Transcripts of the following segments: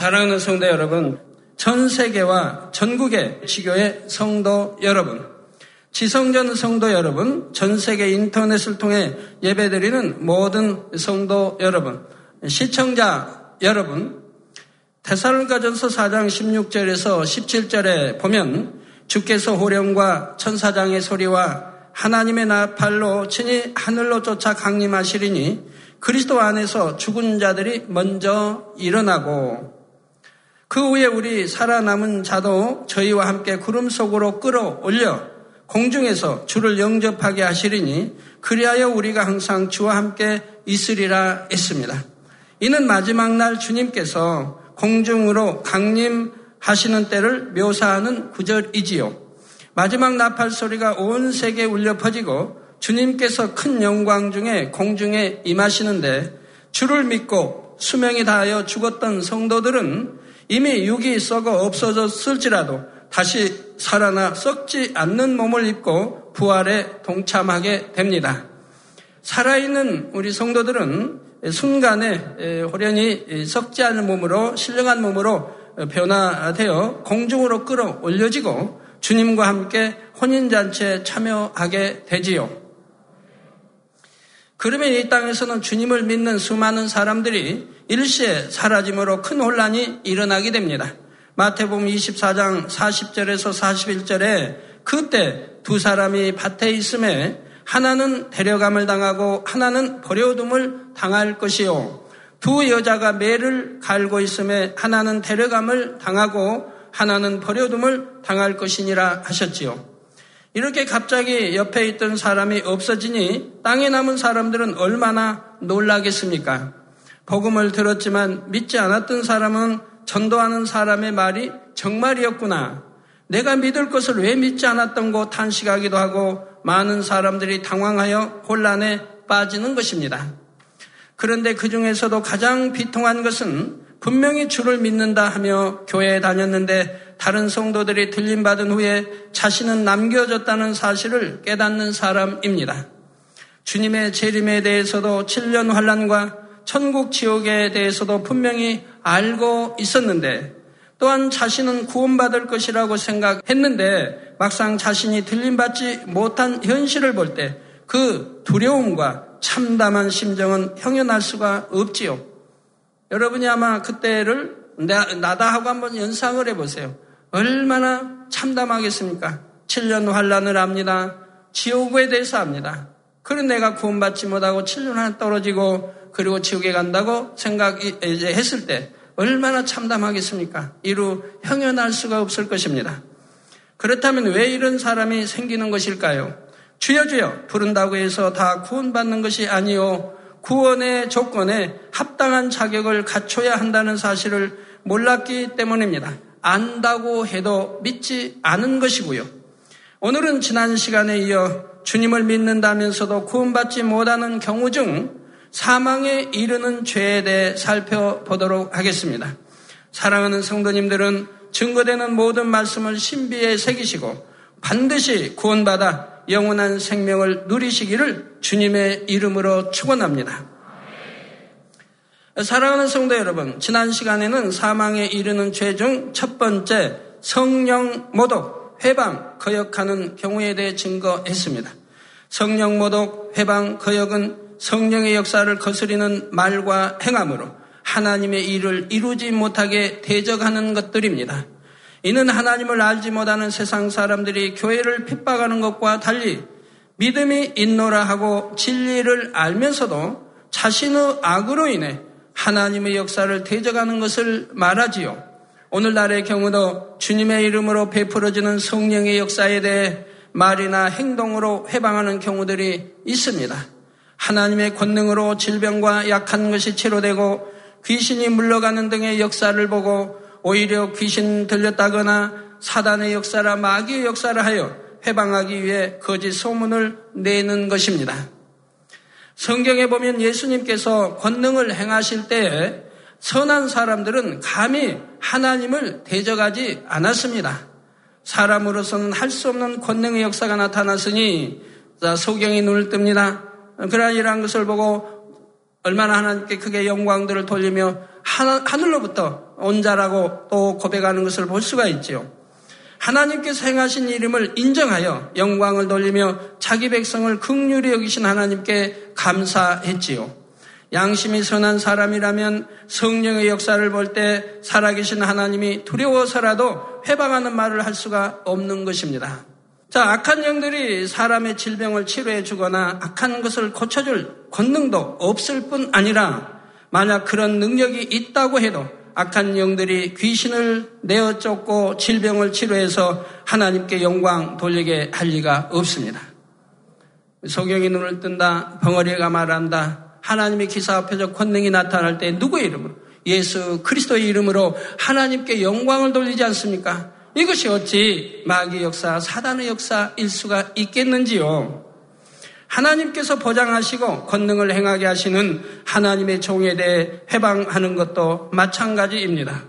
사랑하는 성도 여러분, 전 세계와 전국의 지교의 성도 여러분, 지성전 성도 여러분, 전 세계 인터넷을 통해 예배드리는 모든 성도 여러분, 시청자 여러분, 대사로가전서 4장 16절에서 17절에 보면 주께서 호령과 천사장의 소리와 하나님의 나팔로 친히 하늘로 쫓아 강림하시리니 그리스도 안에서 죽은 자들이 먼저 일어나고 그 후에 우리 살아남은 자도 저희와 함께 구름 속으로 끌어올려 공중에서 주를 영접하게 하시리니 그리하여 우리가 항상 주와 함께 있으리라 했습니다. 이는 마지막 날 주님께서 공중으로 강림하시는 때를 묘사하는 구절이지요. 마지막 나팔 소리가 온 세계에 울려 퍼지고 주님께서 큰 영광 중에 공중에 임하시는데 주를 믿고 수명이 다하여 죽었던 성도들은 이미 육이 썩어 없어졌을지라도 다시 살아나 썩지 않는 몸을 입고 부활에 동참하게 됩니다. 살아있는 우리 성도들은 순간에 호련히 썩지 않은 몸으로 신령한 몸으로 변화되어 공중으로 끌어올려지고 주님과 함께 혼인잔치에 참여하게 되지요. 그러면 이 땅에서는 주님을 믿는 수많은 사람들이 일시에 사라짐으로 큰 혼란이 일어나게 됩니다. 마태복음 24장 40절에서 41절에 그때 두 사람이 밭에 있음에 하나는 데려감을 당하고 하나는 버려둠을 당할 것이요. 두 여자가 매를 갈고 있음에 하나는 데려감을 당하고 하나는 버려둠을 당할 것이니라 하셨지요. 이렇게 갑자기 옆에 있던 사람이 없어지니 땅에 남은 사람들은 얼마나 놀라겠습니까? 복음을 들었지만 믿지 않았던 사람은 전도하는 사람의 말이 정말이었구나. 내가 믿을 것을 왜 믿지 않았던고 탄식하기도 하고 많은 사람들이 당황하여 혼란에 빠지는 것입니다. 그런데 그 중에서도 가장 비통한 것은 분명히 주를 믿는다 하며 교회에 다녔는데 다른 성도들이 들림받은 후에 자신은 남겨졌다는 사실을 깨닫는 사람입니다. 주님의 재림에 대해서도 7년 환란과 천국 지옥에 대해서도 분명히 알고 있었는데 또한 자신은 구원받을 것이라고 생각했는데 막상 자신이 들림받지 못한 현실을 볼 때 그 두려움과 참담한 심정은 형연할 수가 없지요. 여러분이 아마 그때를 나다 하고 한번 연상을 해보세요. 얼마나 참담하겠습니까? 7년 환란을 합니다. 지옥에 대해서 합니다. 그런 내가 구원받지 못하고 7년 하나 떨어지고 그리고 지옥에 간다고 생각했을 때 얼마나 참담하겠습니까? 이루 형연할 수가 없을 것입니다. 그렇다면 왜 이런 사람이 생기는 것일까요? 주여 주여 부른다고 해서 다 구원받는 것이 아니요. 구원의 조건에 합당한 자격을 갖춰야 한다는 사실을 몰랐기 때문입니다. 안다고 해도 믿지 않은 것이고요. 오늘은 지난 시간에 이어 주님을 믿는다면서도 구원받지 못하는 경우 중 사망에 이르는 죄에 대해 살펴보도록 하겠습니다. 사랑하는 성도님들은 증거되는 모든 말씀을 신비에 새기시고 반드시 구원받아 영원한 생명을 누리시기를 주님의 이름으로 축원합니다. 사랑하는 성도 여러분, 지난 시간에는 사망에 이르는 죄 중 첫 번째 성령 모독, 회방, 거역하는 경우에 대해 증거했습니다. 성령 모독, 회방, 거역은 성령의 역사를 거스리는 말과 행함으로 하나님의 일을 이루지 못하게 대적하는 것들입니다. 이는 하나님을 알지 못하는 세상 사람들이 교회를 핍박하는 것과 달리 믿음이 있노라 하고 진리를 알면서도 자신의 악으로 인해 하나님의 역사를 대적하는 것을 말하지요. 오늘날의 경우도 주님의 이름으로 베풀어지는 성령의 역사에 대해 말이나 행동으로 해방하는 경우들이 있습니다. 하나님의 권능으로 질병과 약한 것이 치료되고 귀신이 물러가는 등의 역사를 보고 오히려 귀신 들렸다거나 사단의 역사라 마귀의 역사를 하여 해방하기 위해 거짓 소문을 내는 것입니다. 성경에 보면 예수님께서 권능을 행하실 때에 선한 사람들은 감히 하나님을 대적하지 않았습니다. 사람으로서는 할 수 없는 권능의 역사가 나타났으니 소경이 눈을 뜹니다. 그러나 이러한 것을 보고 얼마나 하나님께 크게 영광들을 돌리며 하늘로부터 온 자라고 또 고백하는 것을 볼 수가 있지요. 하나님께서 행하신 이름을 인정하여 영광을 돌리며 자기 백성을 극률히 여기신 하나님께 감사했지요. 양심이 선한 사람이라면 성령의 역사를 볼 때 살아계신 하나님이 두려워서라도 회방하는 말을 할 수가 없는 것입니다. 자, 악한 영들이 사람의 질병을 치료해 주거나 악한 것을 고쳐줄 권능도 없을 뿐 아니라 만약 그런 능력이 있다고 해도 악한 영들이 귀신을 내어 쫓고 질병을 치료해서 하나님께 영광 돌리게 할 리가 없습니다. 소경이 눈을 뜬다, 벙어리가 말한다, 하나님의 기사 앞에서 권능이 나타날 때 누구의 이름으로? 예수 그리스도의 이름으로 하나님께 영광을 돌리지 않습니까? 이것이 어찌 마귀의 역사, 사단의 역사일 수가 있겠는지요? 하나님께서 보장하시고 권능을 행하게 하시는 하나님의 종에 대해 해방하는 것도 마찬가지입니다.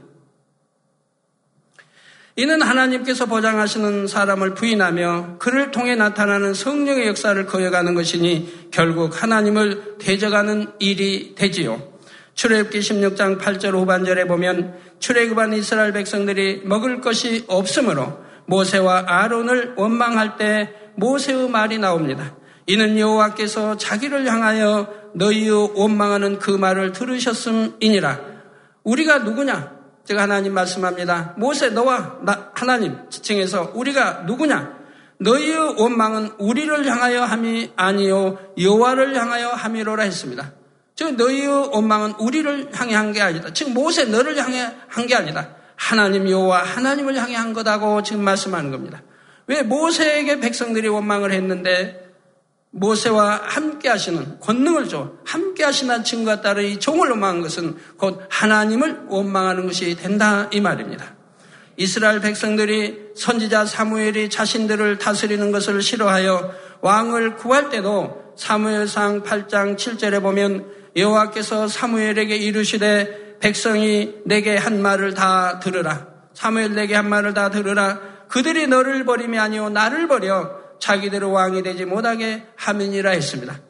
이는 하나님께서 보장하시는 사람을 부인하며 그를 통해 나타나는 성령의 역사를 거여가는 것이니 결국 하나님을 대적하는 일이 되지요. 출애굽기 16장 8절 후반절에 보면 출애굽한 이스라엘 백성들이 먹을 것이 없으므로 모세와 아론을 원망할 때 모세의 말이 나옵니다. 이는 여호와께서 자기를 향하여 너희의 원망하는 그 말을 들으셨음이니라. 우리가 누구냐? 제가 하나님 말씀합니다. 모세 너와 나, 하나님 지칭해서 우리가 누구냐? 너희의 원망은 우리를 향하여 함이 아니요 여호와를 향하여 함이로라 했습니다. 즉 너희의 원망은 우리를 향해 한 게 아니다. 즉 모세 너를 향해 한 게 아니다. 하나님 여호와 하나님을 향해 한 거다고 지금 말씀하는 겁니다. 왜 모세에게 백성들이 원망을 했는데 모세와 함께 하시는 권능을 줘 함께 하시는 증거가 따른 이 종을 원망한 것은 곧 하나님을 원망하는 것이 된다 이 말입니다. 이스라엘 백성들이 선지자 사무엘이 자신들을 다스리는 것을 싫어하여 왕을 구할 때도 사무엘상 8장 7절에 보면 여호와께서 사무엘에게 이르시되 백성이 내게 한 말을 다 들으라. 사무엘 내게 한 말을 다 들으라. 그들이 너를 버림이 아니오 나를 버려 자기대로 왕이 되지 못하게 하면이라 했습니다.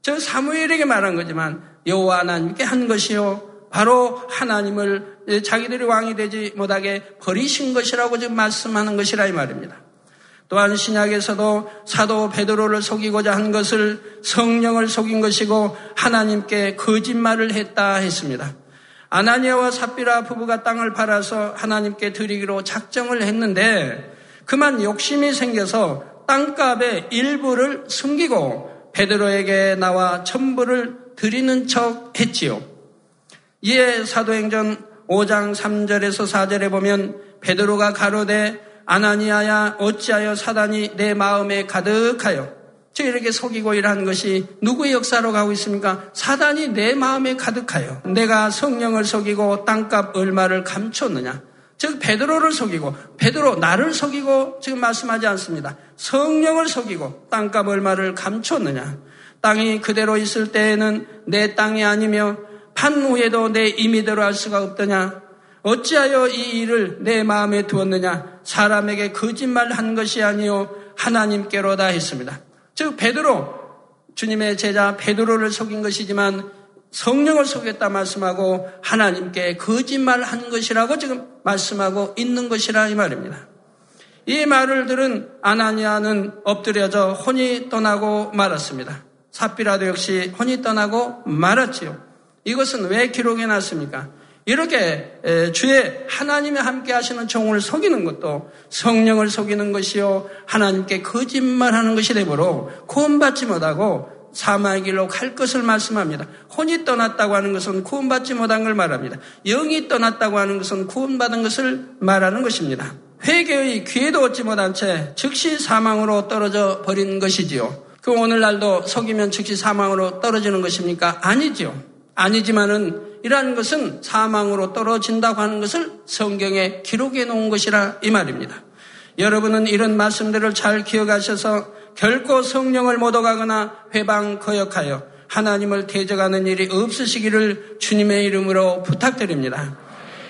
저 사무엘에게 말한 거지만 여호와 하나님께 한 것이요. 바로 하나님을 자기들이 왕이 되지 못하게 버리신 것이라고 지금 말씀하는 것이라 이 말입니다. 또한 신약에서도 사도 베드로를 속이고자 한 것을 성령을 속인 것이고 하나님께 거짓말을 했다 했습니다. 아나니아와 삽비라 부부가 땅을 팔아서 하나님께 드리기로 작정을 했는데 그만 욕심이 생겨서 땅값의 일부를 숨기고 베드로에게 나와 천부를 드리는 척 했지요. 이에 사도행전 5장 3절에서 4절에 보면 베드로가 가로되 아나니아야 어찌하여 사단이 내 마음에 가득하여 저 이렇게 속이고 일하는 것이 누구의 역사로 가고 있습니까? 사단이 내 마음에 가득하여 내가 성령을 속이고 땅값 얼마를 감췄느냐? 즉 베드로를 속이고 베드로 나를 속이고 지금 말씀하지 않습니다. 성령을 속이고 땅값 얼마를 감췄느냐? 땅이 그대로 있을 때에는 내 땅이 아니며 판 후에도 내 임의대로 할 수가 없더냐? 어찌하여 이 일을 내 마음에 두었느냐? 사람에게 거짓말 한 것이 아니요 하나님께로다 했습니다. 즉 베드로 주님의 제자 베드로를 속인 것이지만 성령을 속였다 말씀하고 하나님께 거짓말 한 것이라고 지금 말씀하고 있는 것이라 이 말입니다. 이 말을 들은 아나니아는 엎드려져 혼이 떠나고 말았습니다. 삽비라도 역시 혼이 떠나고 말았지요. 이것은 왜 기록해 놨습니까? 이렇게 주의 하나님이 함께 하시는 종을 속이는 것도 성령을 속이는 것이요 하나님께 거짓말하는 것이 되므로 구원받지 못하고 사망의 길로 갈 것을 말씀합니다. 혼이 떠났다고 하는 것은 구원받지 못한 걸 말합니다. 영이 떠났다고 하는 것은 구원받은 것을 말하는 것입니다. 회개의 기회도 얻지 못한 채 즉시 사망으로 떨어져 버린 것이지요. 그 오늘날도 속이면 즉시 사망으로 떨어지는 것입니까? 아니지요. 아니지만은 이러한 것은 사망으로 떨어진다고 하는 것을 성경에 기록해 놓은 것이라 이 말입니다. 여러분은 이런 말씀들을 잘 기억하셔서 결코 성령을 못 얻어가거나 회방 거역하여 하나님을 대적하는 일이 없으시기를 주님의 이름으로 부탁드립니다.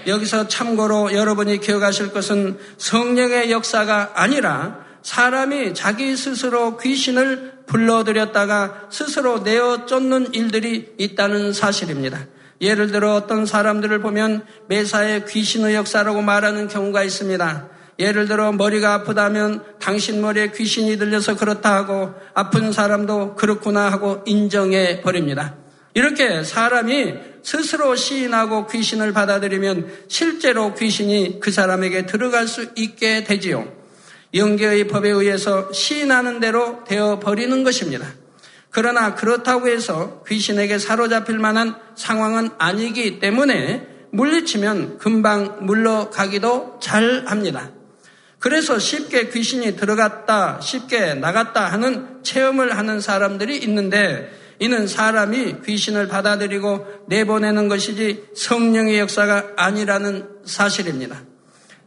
여기서 참고로 여러분이 기억하실 것은 성령의 역사가 아니라 사람이 자기 스스로 귀신을 불러들였다가 스스로 내어 쫓는 일들이 있다는 사실입니다. 예를 들어 어떤 사람들을 보면 매사에 귀신의 역사라고 말하는 경우가 있습니다. 예를 들어 머리가 아프다면 당신 머리에 귀신이 들려서 그렇다 하고 아픈 사람도 그렇구나 하고 인정해 버립니다. 이렇게 사람이 스스로 시인하고 귀신을 받아들이면 실제로 귀신이 그 사람에게 들어갈 수 있게 되지요. 영계의 법에 의해서 시인하는 대로 되어 버리는 것입니다. 그러나 그렇다고 해서 귀신에게 사로잡힐 만한 상황은 아니기 때문에 물리치면 금방 물러가기도 잘 합니다. 그래서 쉽게 귀신이 들어갔다, 쉽게 나갔다 하는 체험을 하는 사람들이 있는데 이는 사람이 귀신을 받아들이고 내보내는 것이지 성령의 역사가 아니라는 사실입니다.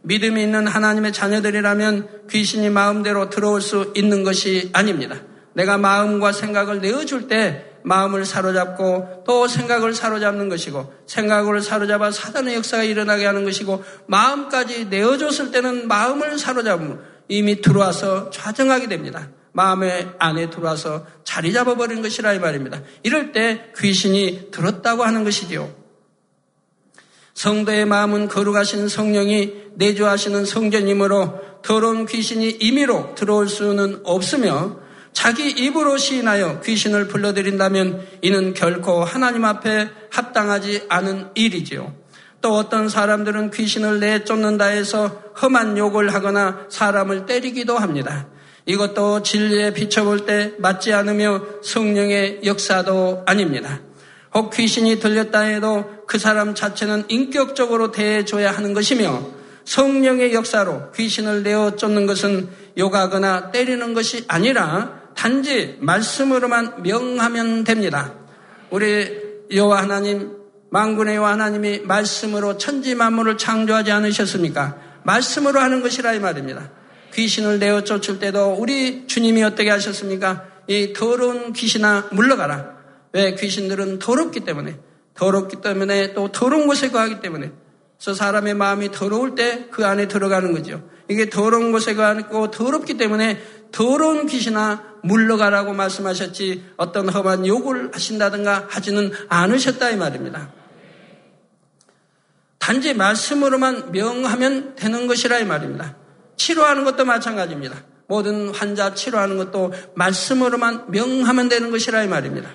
믿음이 있는 하나님의 자녀들이라면 귀신이 마음대로 들어올 수 있는 것이 아닙니다. 내가 마음과 생각을 내어줄 때 마음을 사로잡고 또 생각을 사로잡는 것이고 생각을 사로잡아 사단의 역사가 일어나게 하는 것이고 마음까지 내어줬을 때는 마음을 사로잡으면 이미 들어와서 좌정하게 됩니다. 마음의 안에 들어와서 자리 잡아버린 것이라 이 말입니다. 이럴 때 귀신이 들었다고 하는 것이지요. 성도의 마음은 거룩하신 성령이 내주하시는 성전이므로 더러운 귀신이 임의로 들어올 수는 없으며 자기 입으로 시인하여 귀신을 불러들인다면 이는 결코 하나님 앞에 합당하지 않은 일이지요. 또 어떤 사람들은 귀신을 내쫓는다 해서 험한 욕을 하거나 사람을 때리기도 합니다. 이것도 진리에 비춰볼 때 맞지 않으며 성령의 역사도 아닙니다. 혹 귀신이 들렸다 해도 그 사람 자체는 인격적으로 대해줘야 하는 것이며 성령의 역사로 귀신을 내어 쫓는 것은 욕하거나 때리는 것이 아니라 단지 말씀으로만 명하면 됩니다. 우리 여호와 하나님, 만군의 여호와 하나님이 말씀으로 천지 만물을 창조하지 않으셨습니까? 말씀으로 하는 것이라 이 말입니다. 귀신을 내어 쫓을 때도 우리 주님이 어떻게 하셨습니까? 이 더러운 귀신아 물러가라. 왜 귀신들은 더럽기 때문에 더럽기 때문에 또 더러운 곳에 거하기 때문에 그래서 사람의 마음이 더러울 때 그 안에 들어가는 거죠. 이게 더러운 곳에 거하고 더럽기 때문에 더러운 귀신아 물러가라고 말씀하셨지 어떤 험한 욕을 하신다든가 하지는 않으셨다 이 말입니다. 단지 말씀으로만 명하면 되는 것이라 이 말입니다. 치료하는 것도 마찬가지입니다. 모든 환자 치료하는 것도 말씀으로만 명하면 되는 것이라 이 말입니다.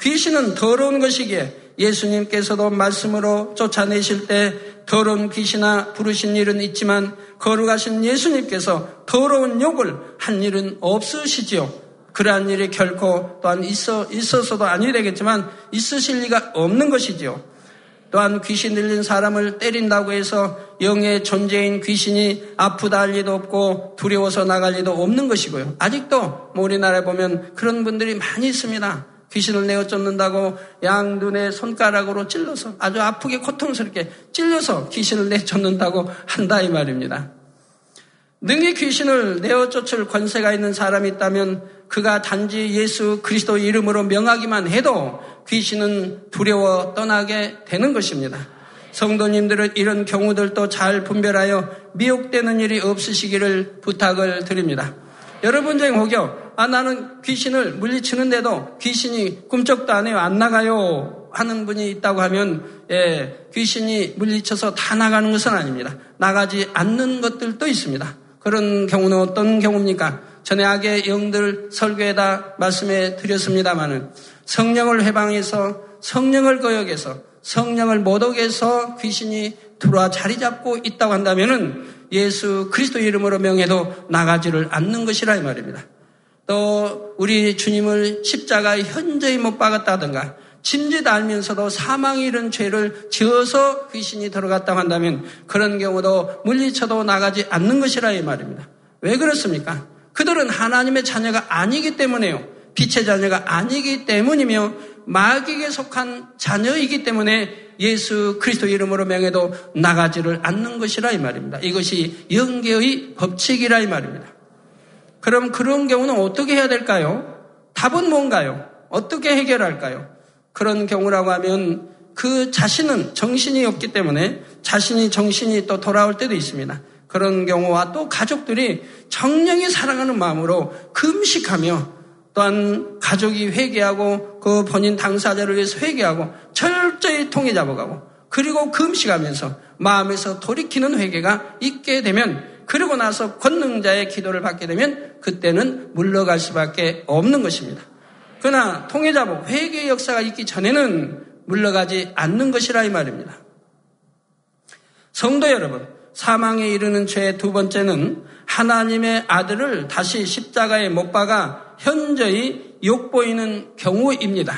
귀신은 더러운 것이기에 예수님께서도 말씀으로 쫓아내실 때 더러운 귀신아 부르신 일은 있지만 거룩하신 예수님께서 더러운 욕을 한 일은 없으시지요. 그러한 일이 결코 또한 있어, 있어서도 아니 되겠지만 있으실 리가 없는 것이지요. 또한 귀신 들린 사람을 때린다고 해서 영의 존재인 귀신이 아프다 할 리도 없고 두려워서 나갈 리도 없는 것이고요. 아직도 뭐 우리나라에 보면 그런 분들이 많이 있습니다. 귀신을 내어 쫓는다고 양 눈에 손가락으로 찔러서 아주 아프게 고통스럽게 찔려서 귀신을 내쫓는다고 한다 이 말입니다. 능히 귀신을 내어 쫓을 권세가 있는 사람이 있다면 그가 단지 예수 그리스도 이름으로 명하기만 해도 귀신은 두려워 떠나게 되는 것입니다. 성도님들은 이런 경우들도 잘 분별하여 미혹되는 일이 없으시기를 부탁을 드립니다. 여러분 중에 혹여 아 나는 귀신을 물리치는데도 귀신이 꿈쩍도 안 해요 안 나가요 하는 분이 있다고 하면 예, 귀신이 물리쳐서 다 나가는 것은 아닙니다. 나가지 않는 것들도 있습니다. 그런 경우는 어떤 경우입니까? 전에 악의 영들 설교에다 말씀해 드렸습니다마는 성령을 해방해서 성령을 거역해서 성령을 모독해서 귀신이 들어와 자리 잡고 있다고 한다면은 예수 그리스도 이름으로 명해도 나가지를 않는 것이라 이 말입니다. 또 우리 주님을 십자가에 현저히 못 박았다든가 짐짓 알면서도 사망이 이런 죄를 지어서 귀신이 들어갔다고 한다면 그런 경우도 물리쳐도 나가지 않는 것이라 이 말입니다. 왜 그렇습니까? 그들은 하나님의 자녀가 아니기 때문에요. 빛의 자녀가 아니기 때문이며 마귀에게 속한 자녀이기 때문에 예수 그리스도 이름으로 명해도 나가지를 않는 것이라 이 말입니다. 이것이 영계의 법칙이라 이 말입니다. 그럼 그런 경우는 어떻게 해야 될까요? 답은 뭔가요? 어떻게 해결할까요? 그런 경우라고 하면 그 자신은 정신이 없기 때문에 자신이 정신이 또 돌아올 때도 있습니다. 그런 경우와 또 가족들이 정령이 사랑하는 마음으로 금식하며 또한 가족이 회개하고 그 본인 당사자를 위해서 회개하고 철저히 통해 잡아가고 그리고 금식하면서 마음에서 돌이키는 회개가 있게 되면 그리고 나서 권능자의 기도를 받게 되면 그때는 물러갈 수밖에 없는 것입니다. 그러나 통해 잡고 회개의 역사가 있기 전에는 물러가지 않는 것이라 이 말입니다. 성도 여러분, 사망에 이르는 죄의 두 번째는 하나님의 아들을 다시 십자가에 못 박아 현저히 욕보이는 경우입니다.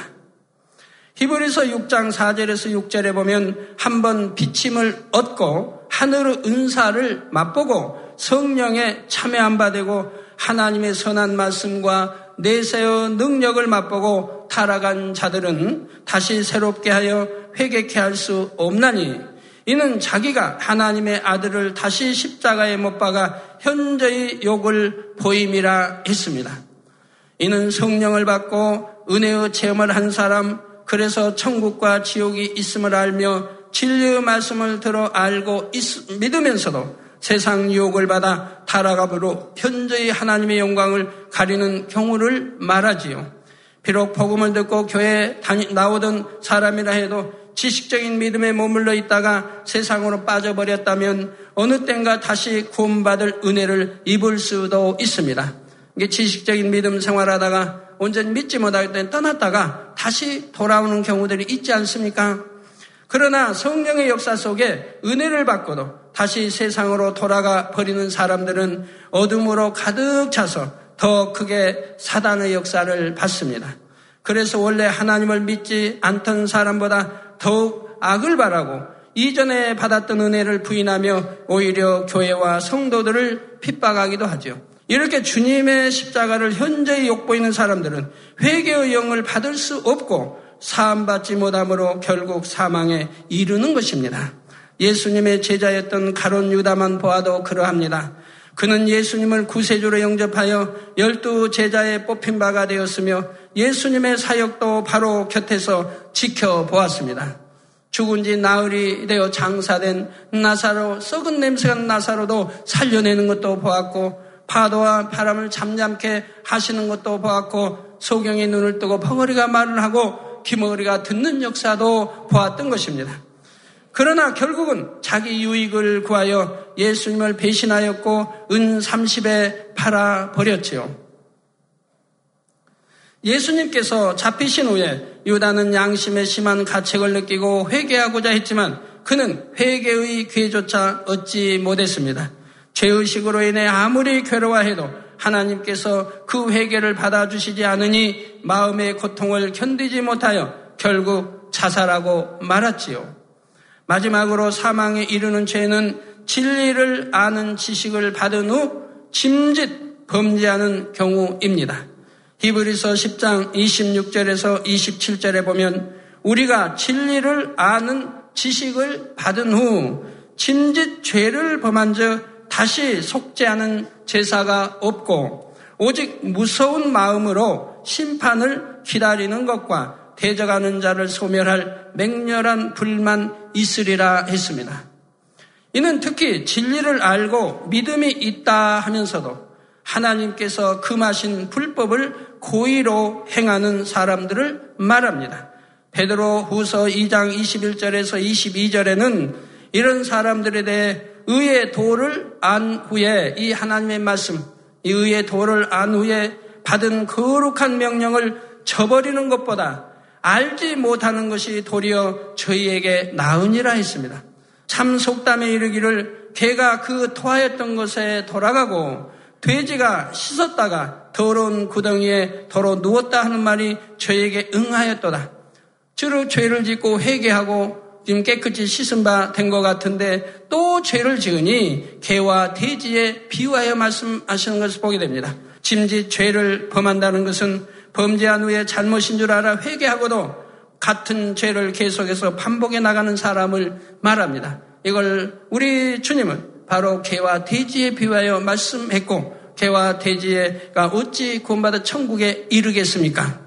히브리서 6장 4절에서 6절에 보면 한 번 비침을 얻고 하늘의 은사를 맛보고 성령에 참여한 바 되고 하나님의 선한 말씀과 내세의 능력을 맛보고 타락한 자들은 다시 새롭게 하여 회개케 할 수 없나니 이는 자기가 하나님의 아들을 다시 십자가에 못 박아 현저히 욕을 보임이라 했습니다. 이는 성령을 받고 은혜의 체험을 한 사람, 그래서 천국과 지옥이 있음을 알며 진리의 말씀을 들어 알고 있, 믿으면서도 세상 유혹을 받아 타락함으로 현저히 하나님의 영광을 가리는 경우를 말하지요. 비록 복음을 듣고 교회에 나오던 사람이라 해도 지식적인 믿음에 머물러 있다가 세상으로 빠져버렸다면 어느 땐가 다시 구원받을 은혜를 입을 수도 있습니다. 이게 지식적인 믿음 생활하다가 온전히 믿지 못할 땐 떠났다가 다시 돌아오는 경우들이 있지 않습니까? 그러나 성령의 역사 속에 은혜를 받고도 다시 세상으로 돌아가 버리는 사람들은 어둠으로 가득 차서 더 크게 사단의 역사를 받습니다. 그래서 원래 하나님을 믿지 않던 사람보다 더욱 악을 바라고 이전에 받았던 은혜를 부인하며 오히려 교회와 성도들을 핍박하기도 하죠. 이렇게 주님의 십자가를 현저히 욕보이는 사람들은 회개의 영을 받을 수 없고 사함받지 못함으로 결국 사망에 이르는 것입니다. 예수님의 제자였던 가론 유다만 보아도 그러합니다. 그는 예수님을 구세주로 영접하여 열두 제자에 뽑힌 바가 되었으며 예수님의 사역도 바로 곁에서 지켜보았습니다. 죽은 지 나흘이 되어 장사된 나사로, 썩은 냄새가 나사로도 살려내는 것도 보았고, 파도와 바람을 잠잠케 하시는 것도 보았고, 소경의 눈을 뜨고 벙어리가 말을 하고, 기머리가 듣는 역사도 보았던 것입니다. 그러나 결국은 자기 유익을 구하여 예수님을 배신하였고, 은 30에 팔아 버렸지요. 예수님께서 잡히신 후에 유다는 양심의 심한 가책을 느끼고 회개하고자 했지만 그는 회개의 기회조차 얻지 못했습니다. 죄의식으로 인해 아무리 괴로워해도 하나님께서 그 회개를 받아주시지 않으니 마음의 고통을 견디지 못하여 결국 자살하고 말았지요. 마지막으로 사망에 이르는 죄는 진리를 아는 지식을 받은 후 짐짓 범죄하는 경우입니다. 히브리서 10장 26절에서 27절에 보면 우리가 진리를 아는 지식을 받은 후 짐짓 죄를 범한 즉 다시 속죄하는 제사가 없고 오직 무서운 마음으로 심판을 기다리는 것과 대적하는 자를 소멸할 맹렬한 불만 있으리라 했습니다. 이는 특히 진리를 알고 믿음이 있다 하면서도 하나님께서 금하신 불법을 고의로 행하는 사람들을 말합니다. 베드로 후서 2장 21절에서 22절에는 이런 사람들에 대해 의의 도를 안 후에 이 하나님의 말씀, 이 의의 도를 안 후에 받은 거룩한 명령을 저버리는 것보다 알지 못하는 것이 도리어 저희에게 나으니라 했습니다. 참 속담에 이르기를 개가 그 토하였던 것에 돌아가고 돼지가 씻었다가 더러운 구덩이에 더러 누웠다 하는 말이 저에게 응하였도다. 주로 죄를 짓고 회개하고 지금 깨끗이 씻은 바 된 것 같은데 또 죄를 지으니 개와 돼지에 비유하여 말씀하시는 것을 보게 됩니다. 짐짓 죄를 범한다는 것은 범죄한 후에 잘못인 줄 알아 회개하고도 같은 죄를 계속해서 반복해 나가는 사람을 말합니다. 이걸 우리 주님은 바로 개와 돼지에 비유하여 말씀했고 개와 돼지가 어찌 구원받아 천국에 이르겠습니까?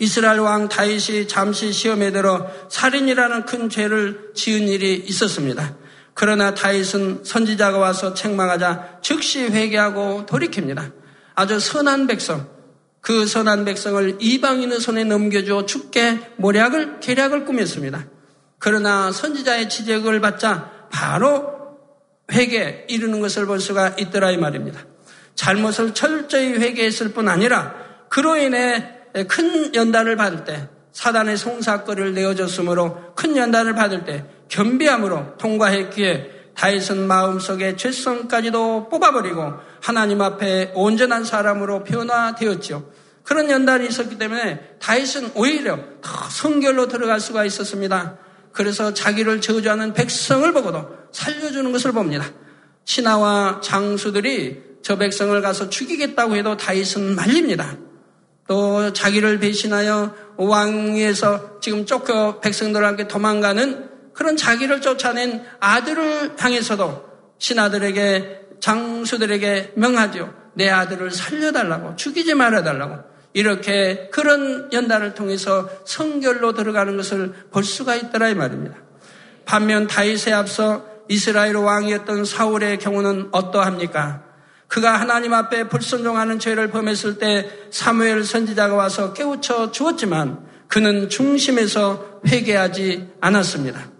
이스라엘 왕 다윗이 잠시 시험에 들어 살인이라는 큰 죄를 지은 일이 있었습니다. 그러나 다윗은 선지자가 와서 책망하자 즉시 회개하고 돌이킵니다. 아주 선한 백성, 그 선한 백성을 이방인의 손에 넘겨주어 죽게 모략을 계략을 꾸몄습니다. 그러나 선지자의 지적을 받자 바로 회개 이루는 것을 볼 수가 있더라 이 말입니다. 잘못을 철저히 회개했을 뿐 아니라 그로 인해 큰 연단을 받을 때 사단의 송사거리를 내어줬으므로 큰 연단을 받을 때 겸비함으로 통과했기에 다윗은 마음속에 죄성까지도 뽑아버리고 하나님 앞에 온전한 사람으로 변화되었죠. 그런 연단이 있었기 때문에 다윗은 오히려 더 성결로 들어갈 수가 있었습니다. 그래서 자기를 저주하는 백성을 보고도 살려주는 것을 봅니다. 신하와 장수들이 저 백성을 가서 죽이겠다고 해도 다윗은 말립니다. 또 자기를 배신하여 왕위에서 지금 쫓겨 백성들과 함께 도망가는 그런 자기를 쫓아낸 아들을 향해서도 신하들에게 장수들에게 명하죠. 내 아들을 살려달라고 죽이지 말아달라고 이렇게 그런 연단을 통해서 성결로 들어가는 것을 볼 수가 있더라 이 말입니다. 반면 다윗에 앞서 이스라엘 왕이었던 사울의 경우는 어떠합니까? 그가 하나님 앞에 불순종하는 죄를 범했을 때 사무엘 선지자가 와서 깨우쳐 주었지만 그는 중심에서 회개하지 않았습니다.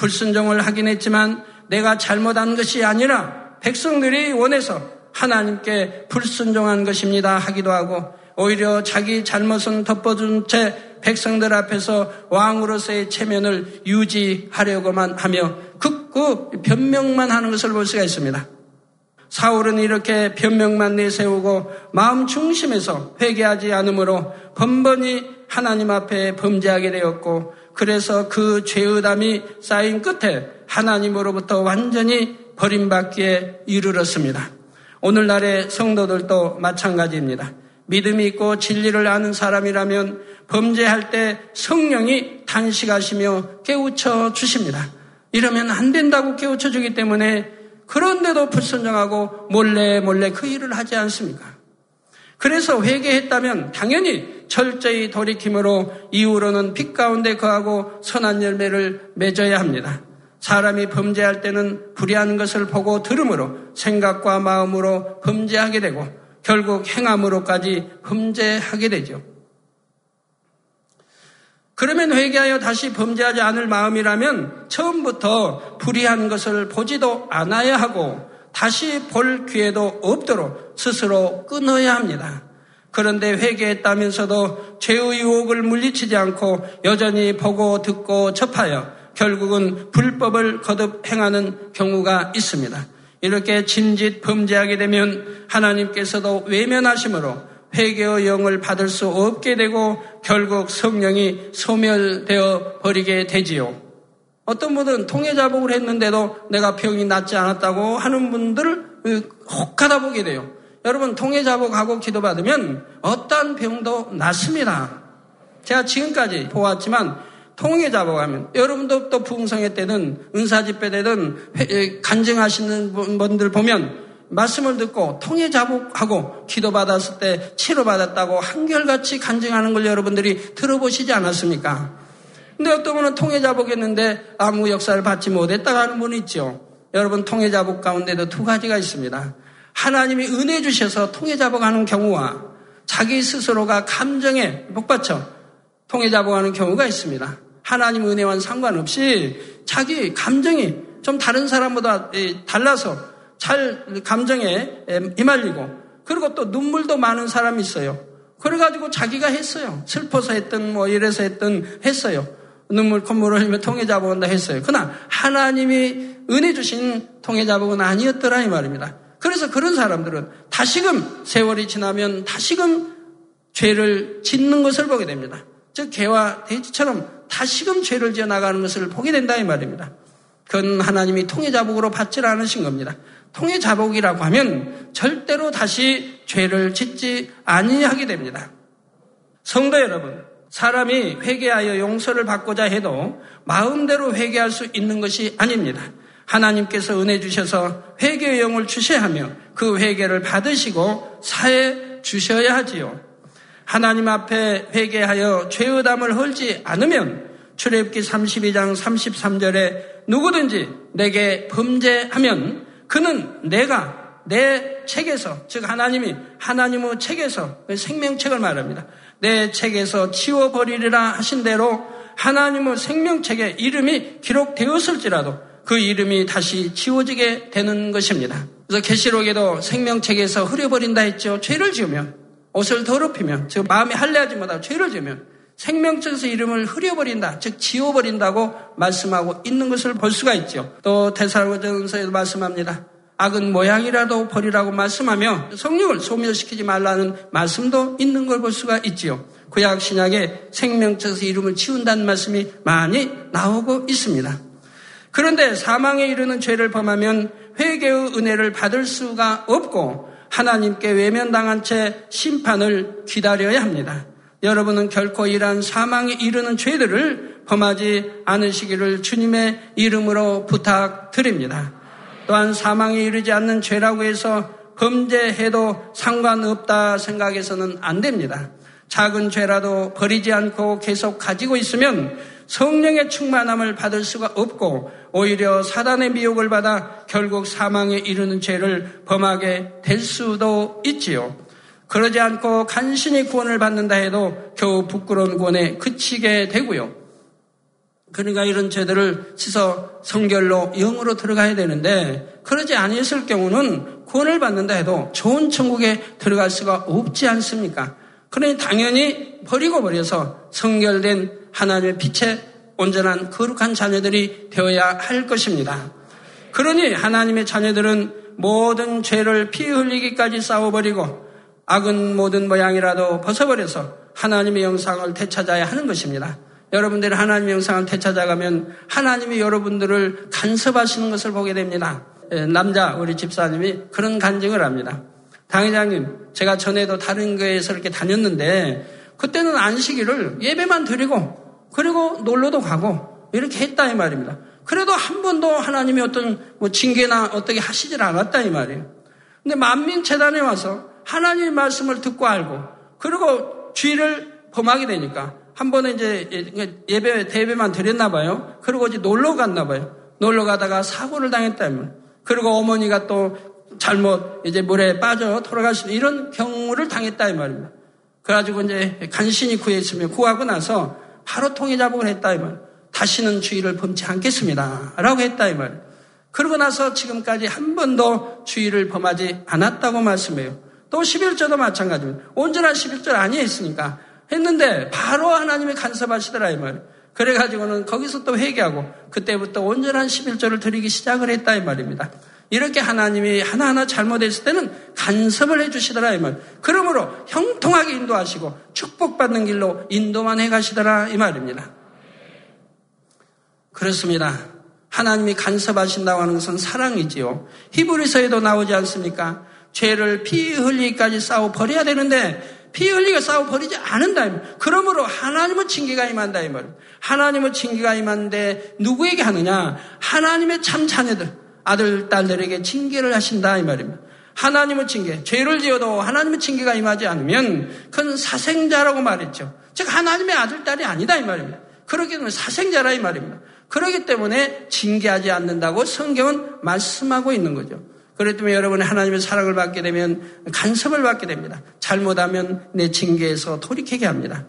불순종을 하긴 했지만 내가 잘못한 것이 아니라 백성들이 원해서 하나님께 불순종한 것입니다 하기도 하고 오히려 자기 잘못은 덮어준 채 백성들 앞에서 왕으로서의 체면을 유지하려고만 하며 극구 변명만 하는 것을 볼 수가 있습니다. 사울은 이렇게 변명만 내세우고 마음 중심에서 회개하지 않으므로 번번이 하나님 앞에 범죄하게 되었고 그래서 그 죄의담이 쌓인 끝에 하나님으로부터 완전히 버림받기에 이르렀습니다. 오늘날의 성도들도 마찬가지입니다. 믿음이 있고 진리를 아는 사람이라면 범죄할 때 성령이 단식하시며 깨우쳐 주십니다. 이러면 안 된다고 깨우쳐 주기 때문에 그런데도 불순종하고 몰래 몰래 그 일을 하지 않습니까? 그래서 회개했다면 당연히 철저히 돌이킴으로 이후로는 빛 가운데 거하고 선한 열매를 맺어야 합니다. 사람이 범죄할 때는 불의한 것을 보고 들음으로 생각과 마음으로 범죄하게 되고 결국 행함으로까지 범죄하게 되죠. 그러면 회개하여 다시 범죄하지 않을 마음이라면 처음부터 불의한 것을 보지도 않아야 하고 다시 볼 기회도 없도록 스스로 끊어야 합니다. 그런데 회개했다면서도 죄의 유혹을 물리치지 않고 여전히 보고 듣고 접하여 결국은 불법을 거듭 행하는 경우가 있습니다. 이렇게 짐짓 범죄하게 되면 하나님께서도 외면하심으로 회개의 영을 받을 수 없게 되고 결국 성령이 소멸되어 버리게 되지요. 어떤 분은 통해 자복을 했는데도 내가 병이 낫지 않았다고 하는 분들을 혹하다 보게 돼요. 여러분 통해 자복하고 기도받으면 어떠한 병도 낫습니다. 제가 지금까지 보았지만 통해 자복하면 여러분도 또 부흥성회 때는 은사집회 때는 간증하시는 분들 보면 말씀을 듣고 통해 자복하고 기도받았을 때 치료받았다고 한결같이 간증하는 걸 여러분들이 들어보시지 않았습니까? 근데 어떤 분은 통해 자복했는데 아무 역사를 받지 못했다고 하는 분이 있죠. 여러분 통해 자복 가운데도 두 가지가 있습니다. 하나님이 은혜 주셔서 통해 자복하는 경우와 자기 스스로가 감정에 복받쳐 통해 자복하는 경우가 있습니다. 하나님 은혜와는 상관없이 자기 감정이 좀 다른 사람보다 달라서 잘 감정에 휘말리고 그리고 또 눈물도 많은 사람이 있어요. 그래가지고 자기가 했어요. 슬퍼서 했든 뭐 이래서 했든 했어요. 눈물 콧물을 흘리며 통해 잡아온다 했어요. 그러나 하나님이 은혜 주신 통해 잡아은 아니었더라 이 말입니다. 그래서 그런 사람들은 다시금 세월이 지나면 다시금 죄를 짓는 것을 보게 됩니다. 즉 개와 돼지처럼 다시금 죄를 지어 나가는 것을 보게 된다 이 말입니다. 그건 하나님이 통해 자복으로 받질 않으신 겁니다. 통해 자복이라고 하면 절대로 다시 죄를 짓지 아니하게 됩니다. 성도 여러분, 사람이 회개하여 용서를 받고자 해도 마음대로 회개할 수 있는 것이 아닙니다. 하나님께서 은혜 주셔서 회개의 영을 주셔야 하며 그 회개를 받으시고 사해 주셔야 하지요. 하나님 앞에 회개하여 죄의담을 헐지 않으면 출애굽기 32장 33절에 누구든지 내게 범죄하면 그는 내가 내 책에서, 즉 하나님이 하나님의 책에서 그 생명책을 말합니다. 내 책에서 치워버리리라 하신 대로 하나님의 생명책에 이름이 기록되었을지라도 그 이름이 다시 지워지게 되는 것입니다. 그래서 계시록에도 생명책에서 흐려버린다 했죠. 죄를 지으면 옷을 더럽히면 즉 마음이 할례하지 못하고 죄를 지으면 생명책에서 이름을 흐려버린다, 즉 지워버린다고 말씀하고 있는 것을 볼 수가 있죠. 또 대사로전서에도 말씀합니다. 악은 모양이라도 버리라고 말씀하며 성령을 소멸시키지 말라는 말씀도 있는 걸 볼 수가 있지요. 구약 신약에 생명책에서 이름을 지운다는 말씀이 많이 나오고 있습니다. 그런데 사망에 이르는 죄를 범하면 회개의 은혜를 받을 수가 없고 하나님께 외면당한 채 심판을 기다려야 합니다. 여러분은 결코 이러한 사망에 이르는 죄들을 범하지 않으시기를 주님의 이름으로 부탁드립니다. 또한 사망에 이르지 않는 죄라고 해서 범죄해도 상관없다 생각해서는 안 됩니다. 작은 죄라도 버리지 않고 계속 가지고 있으면 성령의 충만함을 받을 수가 없고 오히려 사단의 미혹을 받아 결국 사망에 이르는 죄를 범하게 될 수도 있지요. 그러지 않고 간신히 구원을 받는다 해도 겨우 부끄러운 구원에 그치게 되고요. 그러니까 이런 죄들을 씻어 성결로 영으로 들어가야 되는데 그러지 아니했을 경우는 구원을 받는다 해도 좋은 천국에 들어갈 수가 없지 않습니까? 그러니 당연히 버리고 버려서 성결된 하나님의 빛에 온전한 거룩한 자녀들이 되어야 할 것입니다. 그러니 하나님의 자녀들은 모든 죄를 피 흘리기까지 싸워버리고 악은 모든 모양이라도 벗어버려서 하나님의 영상을 되찾아야 하는 것입니다. 여러분들이 하나님의 영상을 되찾아가면 하나님이 여러분들을 간섭하시는 것을 보게 됩니다. 예, 남자 우리 집사님이 그런 간증을 합니다. 당회장님, 제가 전에도 다른 교회에서 이렇게 다녔는데 그때는 안식일을 예배만 드리고 그리고 놀러도 가고 이렇게 했다 이 말입니다. 그래도 한 번도 하나님이 어떤 뭐 징계나 어떻게 하시질 않았다 이 말이에요. 근데 만민 재단에 와서 하나님의 말씀을 듣고 알고 그리고 주의를 범하게 되니까 한 번에 이제 예배 대배만 드렸나 봐요. 그리고 이제 놀러 갔나 봐요. 놀러 가다가 사고를 당했다면 그리고 어머니가 또 잘못 이제 물에 빠져 돌아가시는 이런 경우를 당했다 이 말입니다. 그래가지고 이제 간신히 구했으며 구하고 나서 바로 통해 자복을 했다 이 말. 다시는 주의를 범치 않겠습니다. 라고 했다 이 말. 그러고 나서 지금까지 한 번도 주의를 범하지 않았다고 말씀해요. 또 11절도 마찬가지입니다. 온전한 11절 아니에 있으니까 했는데 바로 하나님이 간섭하시더라 이 말. 그래가지고는 거기서 또 회개하고 그때부터 온전한 11절을 드리기 시작을 했다 이 말입니다. 이렇게 하나님이 하나하나 잘못했을 때는 간섭을 해주시더라 이 말. 그러므로 형통하게 인도하시고 축복받는 길로 인도만 해가시더라 이 말입니다. 그렇습니다. 하나님이 간섭하신다고 하는 것은 사랑이지요. 히브리서에도 나오지 않습니까? 죄를 피 흘리기까지 싸워 버려야 되는데 피 흘리게 싸워 버리지 않는다. 그러므로 하나님은 징계가 임한다 이 말. 하나님은 징계가 임한데 누구에게 하느냐? 하나님의 참 자녀들. 아들, 딸들에게 징계를 하신다 이 말입니다. 하나님의 징계, 죄를 지어도 하나님의 징계가 임하지 않으면 그건 사생자라고 말했죠. 즉 하나님의 아들, 딸이 아니다 이 말입니다. 그러기 때문에 사생자라 이 말입니다. 그러기 때문에 징계하지 않는다고 성경은 말씀하고 있는 거죠. 그렇기 때문에 여러분이 하나님의 사랑을 받게 되면 간섭을 받게 됩니다. 잘못하면 내 징계에서 돌이키게 합니다.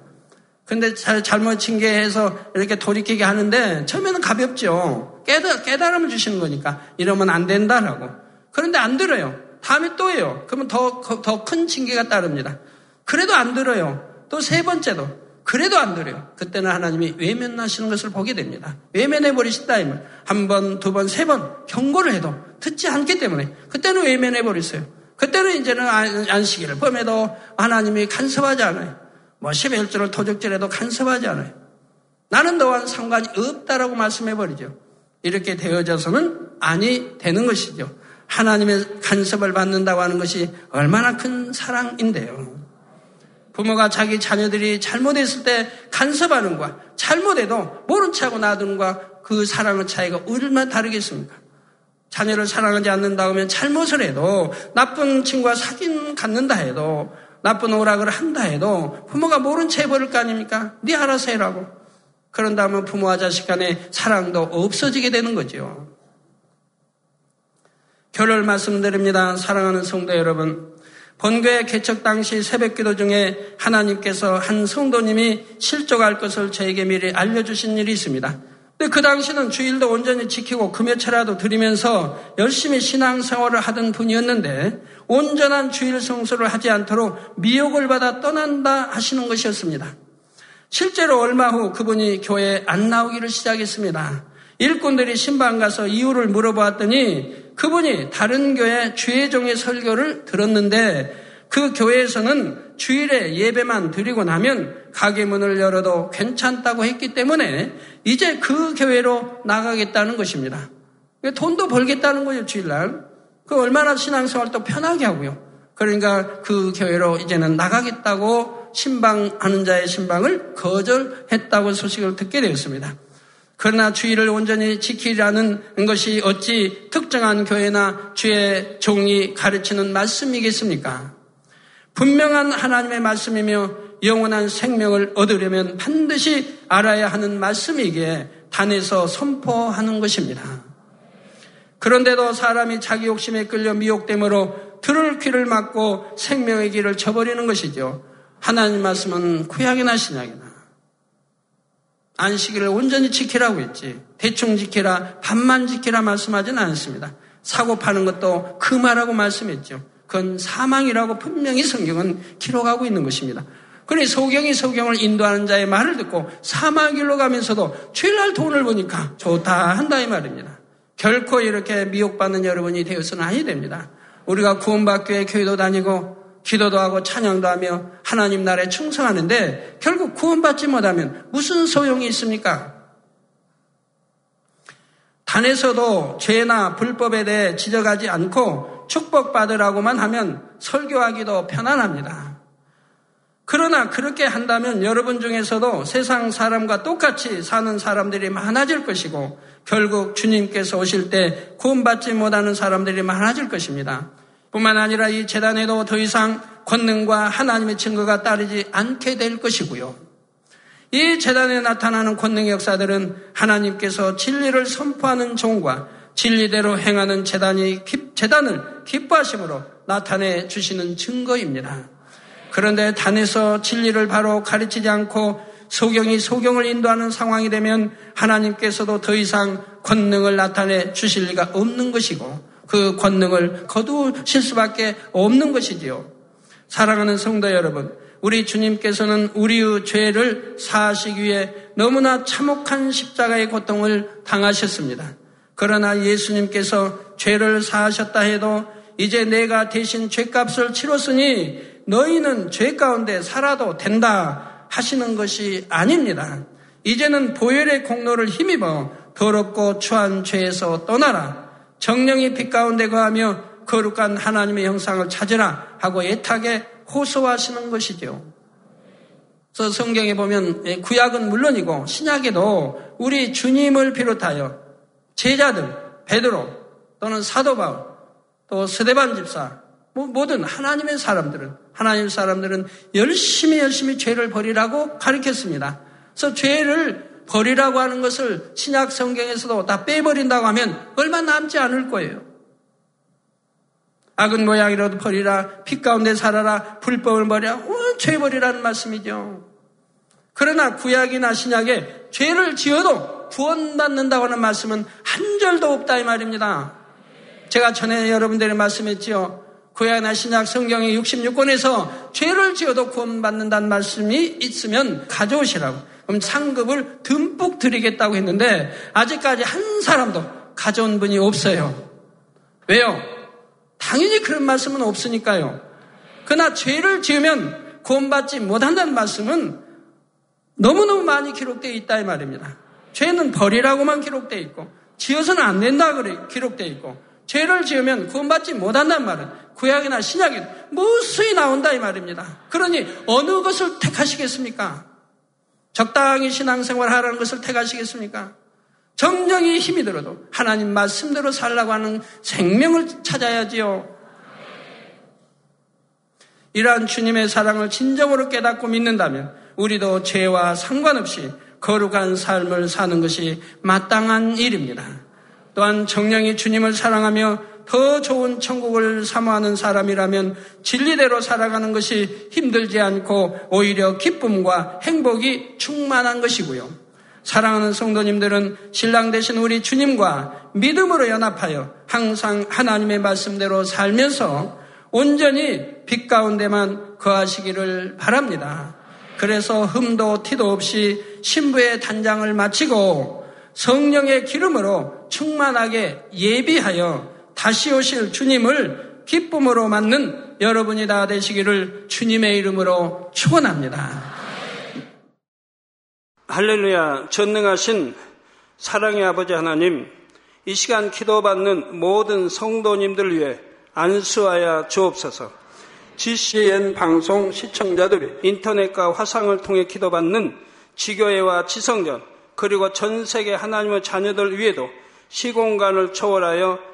근데 잘못 징계해서 이렇게 돌이키게 하는데 처음에는 가볍죠. 깨달, 깨달음을 주시는 거니까 이러면 안 된다라고. 그런데 안 들어요. 다음에 또 해요. 그러면 더, 더 큰 징계가 따릅니다. 그래도 안 들어요. 또 세 번째도. 그래도 안 들어요. 그때는 하나님이 외면하시는 것을 보게 됩니다. 외면해 버리신다. 한 번, 두 번, 세 번 경고를 해도 듣지 않기 때문에 그때는 외면해 버렸어요. 그때는 이제는 안식일을 범해도 하나님이 간섭하지 않아요. 뭐 11조를 토적질해도 간섭하지 않아요. 나는 너와 상관이 없다라고 말씀해 버리죠. 이렇게 되어져서는 아니 되는 것이죠. 하나님의 간섭을 받는다고 하는 것이 얼마나 큰 사랑인데요. 부모가 자기 자녀들이 잘못했을 때 간섭하는 것과 잘못해도 모른 체 하고 놔두는 것과 그 사랑의 차이가 얼마나 다르겠습니까? 자녀를 사랑하지 않는다 하면 잘못을 해도 나쁜 친구와 사귄 갖는다 해도 나쁜 오락을 한다 해도 부모가 모른 채 해버릴 거 아닙니까? 네 알아서 해라고. 그런다면 부모와 자식 간의 사랑도 없어지게 되는 거죠. 결을 말씀드립니다. 사랑하는 성도 여러분. 본교회 개척 당시 새벽 기도 중에 하나님께서 한 성도님이 실족할 것을 저에게 미리 알려주신 일이 있습니다. 근데 그 당시는 주일도 온전히 지키고 금요체라도 드리면서 열심히 신앙생활을 하던 분이었는데 온전한 주일 성수를 하지 않도록 미혹을 받아 떠난다 하시는 것이었습니다. 실제로 얼마 후 그분이 교회에 안 나오기를 시작했습니다. 일꾼들이 신방 가서 이유를 물어보았더니 그분이 다른 교회 주의종의 설교를 들었는데 그 교회에서는 주일에 예배만 드리고 나면 가게 문을 열어도 괜찮다고 했기 때문에 이제 그 교회로 나가겠다는 것입니다. 돈도 벌겠다는 거죠, 주일날. 그 얼마나 신앙생활 도 편하게 하고요. 그러니까 그 교회로 이제는 나가겠다고 신방하는 자의 신방을 거절했다고 소식을 듣게 되었습니다. 그러나 주의를 온전히 지키라는 것이 어찌 특정한 교회나 주의 종이 가르치는 말씀이겠습니까? 분명한 하나님의 말씀이며 영원한 생명을 얻으려면 반드시 알아야 하는 말씀이기에 단에서 선포하는 것입니다. 그런데도 사람이 자기 욕심에 끌려 미혹됨으로 들을 귀를 막고 생명의 길을 저버리는 것이죠. 하나님 말씀은 구약이나 신약이나 안식일을 온전히 지키라고 했지. 대충 지키라, 반만 지키라 말씀하지는 않습니다. 사고 파는 것도 금하라고 말씀했죠. 그건 사망이라고 분명히 성경은 기록하고 있는 것입니다. 그러니 소경이 소경을 인도하는 자의 말을 듣고 사망 길로 가면서도 주일날 돈을 보니까 좋다 한다 이 말입니다. 결코 이렇게 미혹받는 여러분이 되어서는 아니 됩니다. 우리가 구원받기 위해 교회도 다니고 기도도 하고 찬양도 하며 하나님 나라에 충성하는데 결국 구원받지 못하면 무슨 소용이 있습니까? 단에서도 죄나 불법에 대해 지적하지 않고 축복받으라고만 하면 설교하기도 편안합니다. 그러나 그렇게 한다면 여러분 중에서도 세상 사람과 똑같이 사는 사람들이 많아질 것이고 결국 주님께서 오실 때 구원받지 못하는 사람들이 많아질 것입니다. 뿐만 아니라 이 재단에도 더 이상 권능과 하나님의 증거가 따르지 않게 될 것이고요. 이 재단에 나타나는 권능의 역사들은 하나님께서 진리를 선포하는 종과 진리대로 행하는 재단이 재단을 기뻐하심으로 나타내 주시는 증거입니다. 그런데 단에서 진리를 바로 가르치지 않고 소경이 소경을 인도하는 상황이 되면 하나님께서도 더 이상 권능을 나타내 주실 리가 없는 것이고 그 권능을 거두실 수밖에 없는 것이지요. 사랑하는 성도 여러분, 우리 주님께서는 우리의 죄를 사하시기 위해 너무나 참혹한 십자가의 고통을 당하셨습니다. 그러나 예수님께서 죄를 사하셨다 해도 이제 내가 대신 죄값을 치렀으니 너희는 죄 가운데 살아도 된다 하시는 것이 아닙니다. 이제는 보혈의 공로를 힘입어 더럽고 추한 죄에서 떠나라. 정령이 빛 가운데 거하며 거룩한 하나님의 형상을 찾으라 하고 애타게 호소하시는 것이죠. 그래서 성경에 보면 예, 구약은 물론이고 신약에도 우리 주님을 비롯하여 제자들, 베드로 또는 사도 바울, 또 스데반 집사, 뭐 모든 하나님의 사람들은 하나님 사람들은 열심히 열심히 죄를 버리라고 가르쳤습니다. 그래서 죄를 버리라고 하는 것을 신약 성경에서도 다 빼버린다고 하면 얼마 남지 않을 거예요. 악은 모양이라도 버리라, 빛 가운데 살아라, 불법을 버리라, 어, 죄 버리라는 말씀이죠. 그러나 구약이나 신약에 죄를 지어도 구원받는다고 하는 말씀은 한 절도 없다 이 말입니다. 제가 전에 여러분들이 말씀했지요. 구약이나 신약 성경의 66권에서 죄를 지어도 구원받는다는 말씀이 있으면 가져오시라고. 그럼 상급을 듬뿍 드리겠다고 했는데 아직까지 한 사람도 가져온 분이 없어요. 왜요? 당연히 그런 말씀은 없으니까요. 그러나 죄를 지으면 구원받지 못한다는 말씀은 너무너무 많이 기록되어 있다 이 말입니다. 죄는 버리라고만 기록되어 있고 지어서는 안 된다 그래 기록되어 있고 죄를 지으면 구원받지 못한다는 말은 구약이나 신약에 무수히 나온다 이 말입니다. 그러니 어느 것을 택하시겠습니까? 적당히 신앙생활 하라는 것을 택하시겠습니까? 정령이 힘이 들어도 하나님 말씀대로 살라고 하는 생명을 찾아야지요. 이러한 주님의 사랑을 진정으로 깨닫고 믿는다면 우리도 죄와 상관없이 거룩한 삶을 사는 것이 마땅한 일입니다. 또한 정령이 주님을 사랑하며 더 좋은 천국을 사모하는 사람이라면 진리대로 살아가는 것이 힘들지 않고 오히려 기쁨과 행복이 충만한 것이고요. 사랑하는 성도님들은 신랑 되신 우리 주님과 믿음으로 연합하여 항상 하나님의 말씀대로 살면서 온전히 빛 가운데만 거하시기를 바랍니다. 그래서 흠도 티도 없이 신부의 단장을 마치고 성령의 기름으로 충만하게 예비하여 다시 오실 주님을 기쁨으로 맞는 여러분이 다 되시기를 주님의 이름으로 축원합니다. 할렐루야 전능하신 사랑의 아버지 하나님 이 시간 기도받는 모든 성도님들 위해 안수하여 주옵소서. GCN 방송 시청자들이 인터넷과 화상을 통해 기도받는 지교회와 지성전 그리고 전 세계 하나님의 자녀들 위에도 시공간을 초월하여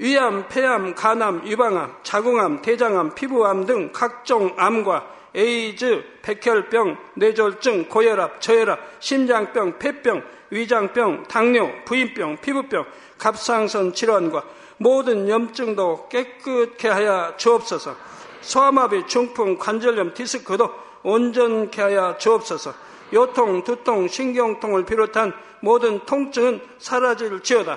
위암, 폐암, 간암, 유방암, 자궁암, 대장암, 피부암 등 각종 암과 에이즈, 백혈병, 뇌졸중, 고혈압, 저혈압, 심장병, 폐병, 위장병, 당뇨, 부인병, 피부병, 갑상선 질환과 모든 염증도 깨끗게 하여 주옵소서. 소아마비, 중풍, 관절염, 디스크도 온전케 하여 주옵소서. 요통, 두통, 신경통을 비롯한 모든 통증은 사라질 지어다.